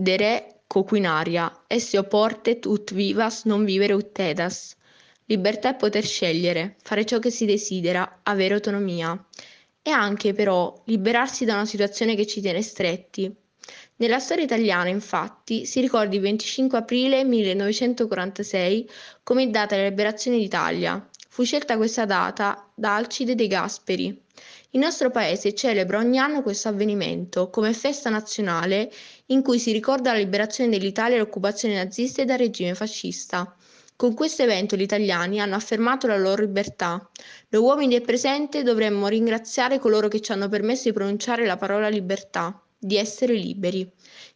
de re coquinaria, esse oportet ut vivas non vivere ut tedas. Libertà è poter scegliere, fare ciò che si desidera, avere autonomia. E anche però liberarsi da una situazione che ci tiene stretti. Nella storia italiana, infatti, si ricorda il 25 aprile 1946 come data della liberazione d'Italia. Fu scelta questa data da Alcide De Gasperi. Il nostro paese celebra ogni anno questo avvenimento come festa nazionale in cui si ricorda la liberazione dell'Italia dall'occupazione nazista e dal regime fascista. Con questo evento gli italiani hanno affermato la loro libertà. Noi uomini del presente dovremmo ringraziare coloro che ci hanno permesso di pronunciare la parola libertà di essere liberi. Il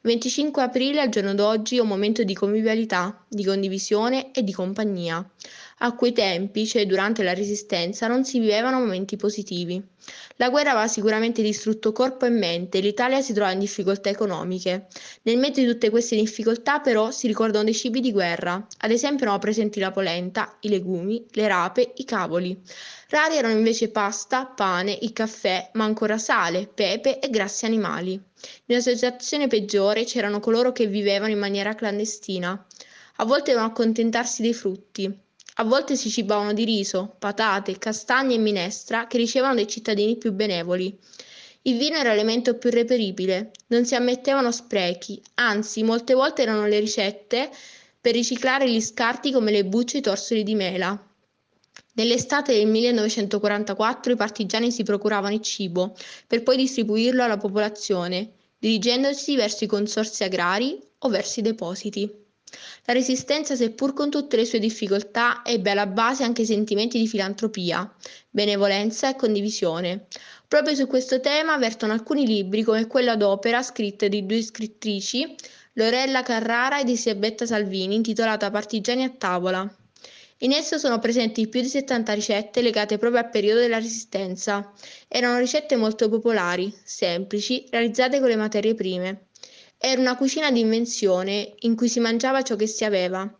25 aprile al giorno d'oggi è un momento di convivialità, di condivisione e di compagnia. A quei tempi, cioè durante la Resistenza, non si vivevano momenti positivi. La guerra aveva sicuramente distrutto corpo e mente l'Italia si trova in difficoltà economiche. Nel mezzo di tutte queste difficoltà, però, si ricordano dei cibi di guerra. Ad esempio, erano presenti la polenta, i legumi, le rape, i cavoli. Rari erano invece pasta, pane, il caffè, ma ancora sale, pepe e grassi animali. Una situazione peggiore c'erano coloro che vivevano in maniera clandestina. A volte dovevano accontentarsi dei frutti. A volte si cibavano di riso, patate, castagne e minestra che ricevevano dai cittadini più benevoli. Il vino era l'elemento più reperibile, non si ammettevano sprechi, anzi molte volte erano le ricette per riciclare gli scarti come le bucce e i torsoli di mela. Nell'estate del 1944 i partigiani si procuravano il cibo per poi distribuirlo alla popolazione, dirigendosi verso i consorzi agrari o verso i depositi. La Resistenza, seppur con tutte le sue difficoltà, ebbe alla base anche sentimenti di filantropia, benevolenza e condivisione. Proprio su questo tema vertono alcuni libri come quello ad opera scritto di due scrittrici, Lorella Carrara ed Elisabetta Salvini, intitolata Partigiani a tavola. In esso sono presenti più di 70 ricette legate proprio al periodo della Resistenza. Erano ricette molto popolari, semplici, realizzate con le materie prime. Era una cucina di invenzione in cui si mangiava ciò che si aveva.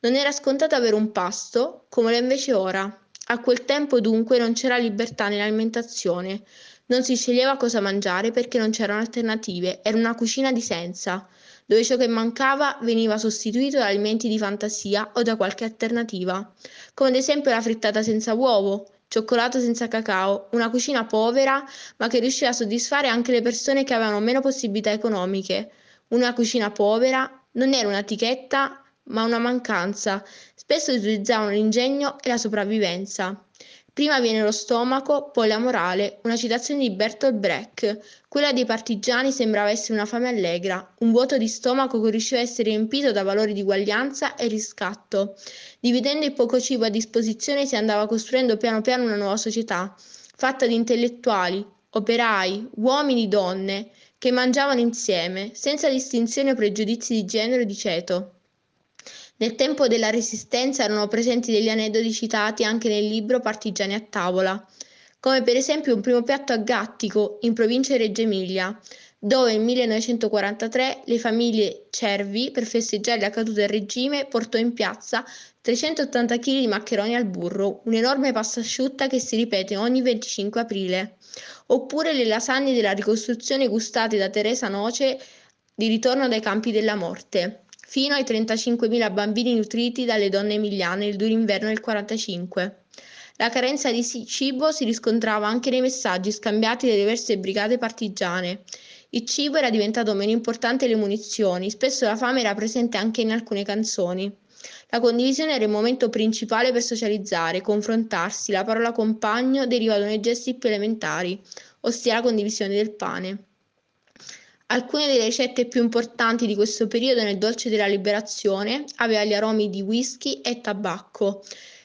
Non era scontato avere un pasto, come lo è invece ora. A quel tempo dunque non c'era libertà nell'alimentazione. Non si sceglieva cosa mangiare perché non c'erano alternative. Era una cucina di senza, dove ciò che mancava veniva sostituito da alimenti di fantasia o da qualche alternativa, come ad esempio la frittata senza uovo, cioccolato senza cacao, una cucina povera ma che riusciva a soddisfare anche le persone che avevano meno possibilità economiche. Una cucina povera non era un'etichetta, ma una mancanza. Spesso utilizzavano l'ingegno e la sopravvivenza. Prima viene lo stomaco, poi la morale, una citazione di Bertolt Brecht. Quella dei partigiani sembrava essere una fame allegra, un vuoto di stomaco che riusciva a essere riempito da valori di uguaglianza e riscatto. Dividendo il poco cibo a disposizione si andava costruendo piano piano una nuova società, fatta di intellettuali, operai, uomini, donne, che mangiavano insieme, senza distinzione o pregiudizi di genere o di ceto. Nel tempo della Resistenza erano presenti degli aneddoti citati anche nel libro Partigiani a tavola, come per esempio un primo piatto a Gattico, in provincia di Reggio Emilia, dove nel 1943 le famiglie Cervi, per festeggiare la caduta del regime, portò in piazza 380 kg di maccheroni al burro, un'enorme pasta asciutta che si ripete ogni 25 aprile oppure le lasagne della ricostruzione gustate da Teresa Noce di ritorno dai campi della morte, fino ai 35.000 bambini nutriti dalle donne emiliane il duro inverno del 45. La carenza di cibo si riscontrava anche nei messaggi scambiati dalle diverse brigate partigiane. Il cibo era diventato meno importante delle munizioni, spesso la fame era presente anche in alcune canzoni. La condivisione era il momento principale per socializzare, confrontarsi, la parola compagno deriva da nei gesti più elementari, ossia la condivisione del pane. Alcune delle ricette più importanti di questo periodo nel dolce della liberazione aveva gli aromi di whisky e tabacco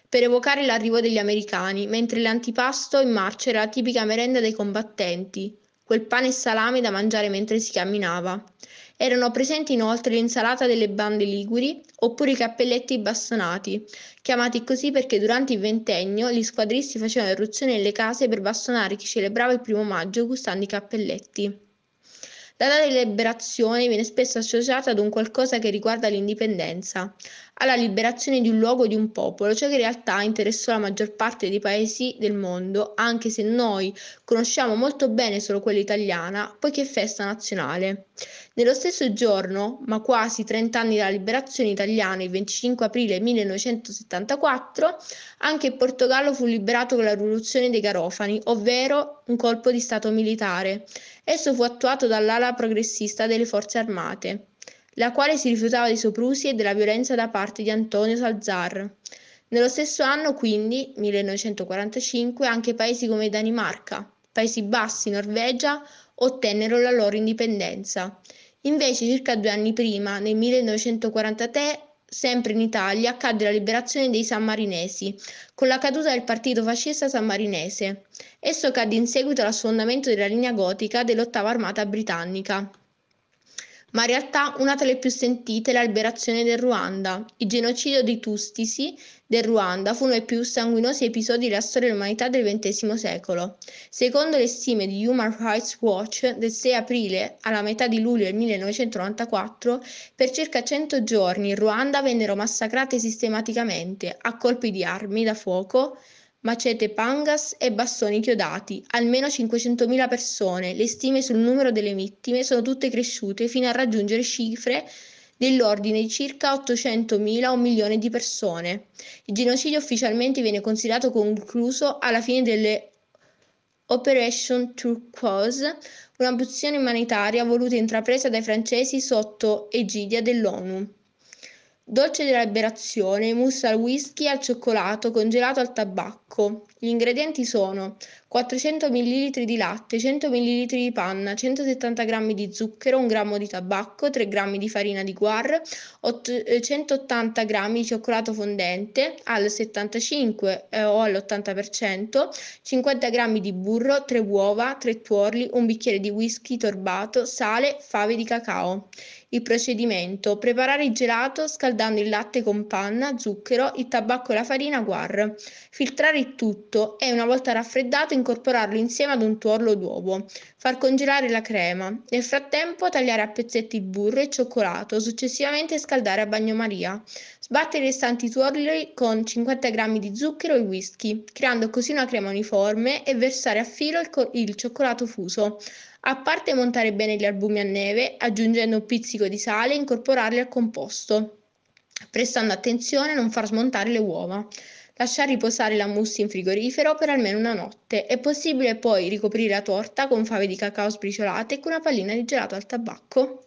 per evocare l'arrivo degli americani, mentre l'antipasto in marcia era la tipica merenda dei combattenti, quel pane e salame da mangiare mentre si camminava. Erano presenti inoltre l'insalata delle bande liguri oppure i cappelletti bastonati, chiamati così perché durante il ventennio gli squadristi facevano irruzione nelle case per bastonare chi celebrava il primo maggio gustando i cappelletti. La data di liberazione viene spesso associata ad un qualcosa che riguarda l'indipendenza. Alla liberazione di un luogo o di un popolo, ciò che in realtà interessò la maggior parte dei paesi del mondo, anche se noi conosciamo molto bene solo quella italiana, poiché è festa nazionale. Nello stesso giorno, ma quasi 30 anni dalla liberazione italiana, il 25 aprile 1974, anche il Portogallo fu liberato con la rivoluzione dei Garofani, ovvero un colpo di Stato militare. Esso fu attuato dall'ala progressista delle forze armate la quale si rifiutava dei soprusi e della violenza da parte di Antonio Salzar. Nello stesso anno, quindi, 1945, anche paesi come Danimarca, Paesi Bassi, Norvegia ottennero la loro indipendenza. Invece, circa due anni prima, nel 1943, sempre in Italia, accadde la liberazione dei sammarinesi, con la caduta del partito fascista sammarinese. Esso cadde in seguito allo sfondamento della linea gotica dell'ottava armata britannica ma in realtà una tra le più sentite è la liberazione del Ruanda. Il genocidio dei Tustisi del Ruanda fu uno dei più sanguinosi episodi della storia dell'umanità del XX secolo. Secondo le stime di Human Rights Watch, del 6 aprile alla metà di luglio del 1994, per circa 100 giorni in Ruanda vennero massacrate sistematicamente a colpi di armi da fuoco, macete pangas e bastoni chiodati, almeno 500.000 persone. Le stime sul numero delle vittime sono tutte cresciute fino a raggiungere cifre dell'ordine di circa 800.000 o un milione di persone. Il genocidio ufficialmente viene considerato concluso alla fine delle Operation Turquoise, una missione umanitaria voluta e intrapresa dai francesi sotto egidia dell'ONU. Dolce della liberazione, mousse al whisky e al cioccolato congelato al tabacco. Gli ingredienti sono 400 ml di latte, 100 ml di panna, 170 g di zucchero, 1 g di tabacco, 3 g di farina di guar, 180 g di cioccolato fondente al 75 eh, o all'80%, 50 g di burro, 3 uova, 3 tuorli, un bicchiere di whisky torbato, sale, fave di cacao. Il procedimento: preparare il gelato scaldando il latte con panna, zucchero, il tabacco e la farina guar. Filtrare il tutto e, una volta raffreddato, incorporarlo insieme ad un tuorlo d'uovo. Far congelare la crema. Nel frattempo tagliare a pezzetti il burro e il cioccolato, successivamente scaldare a bagnomaria. Sbattere i restanti tuorli con 50 g di zucchero e whisky, creando così una crema uniforme e versare a filo il, il cioccolato fuso. A parte montare bene gli albumi a neve, aggiungendo un pizzico di sale e incorporarli al composto, prestando attenzione a non far smontare le uova. Lasciare riposare la mousse in frigorifero per almeno una notte. È possibile poi ricoprire la torta con fave di cacao sbriciolate e con una pallina di gelato al tabacco.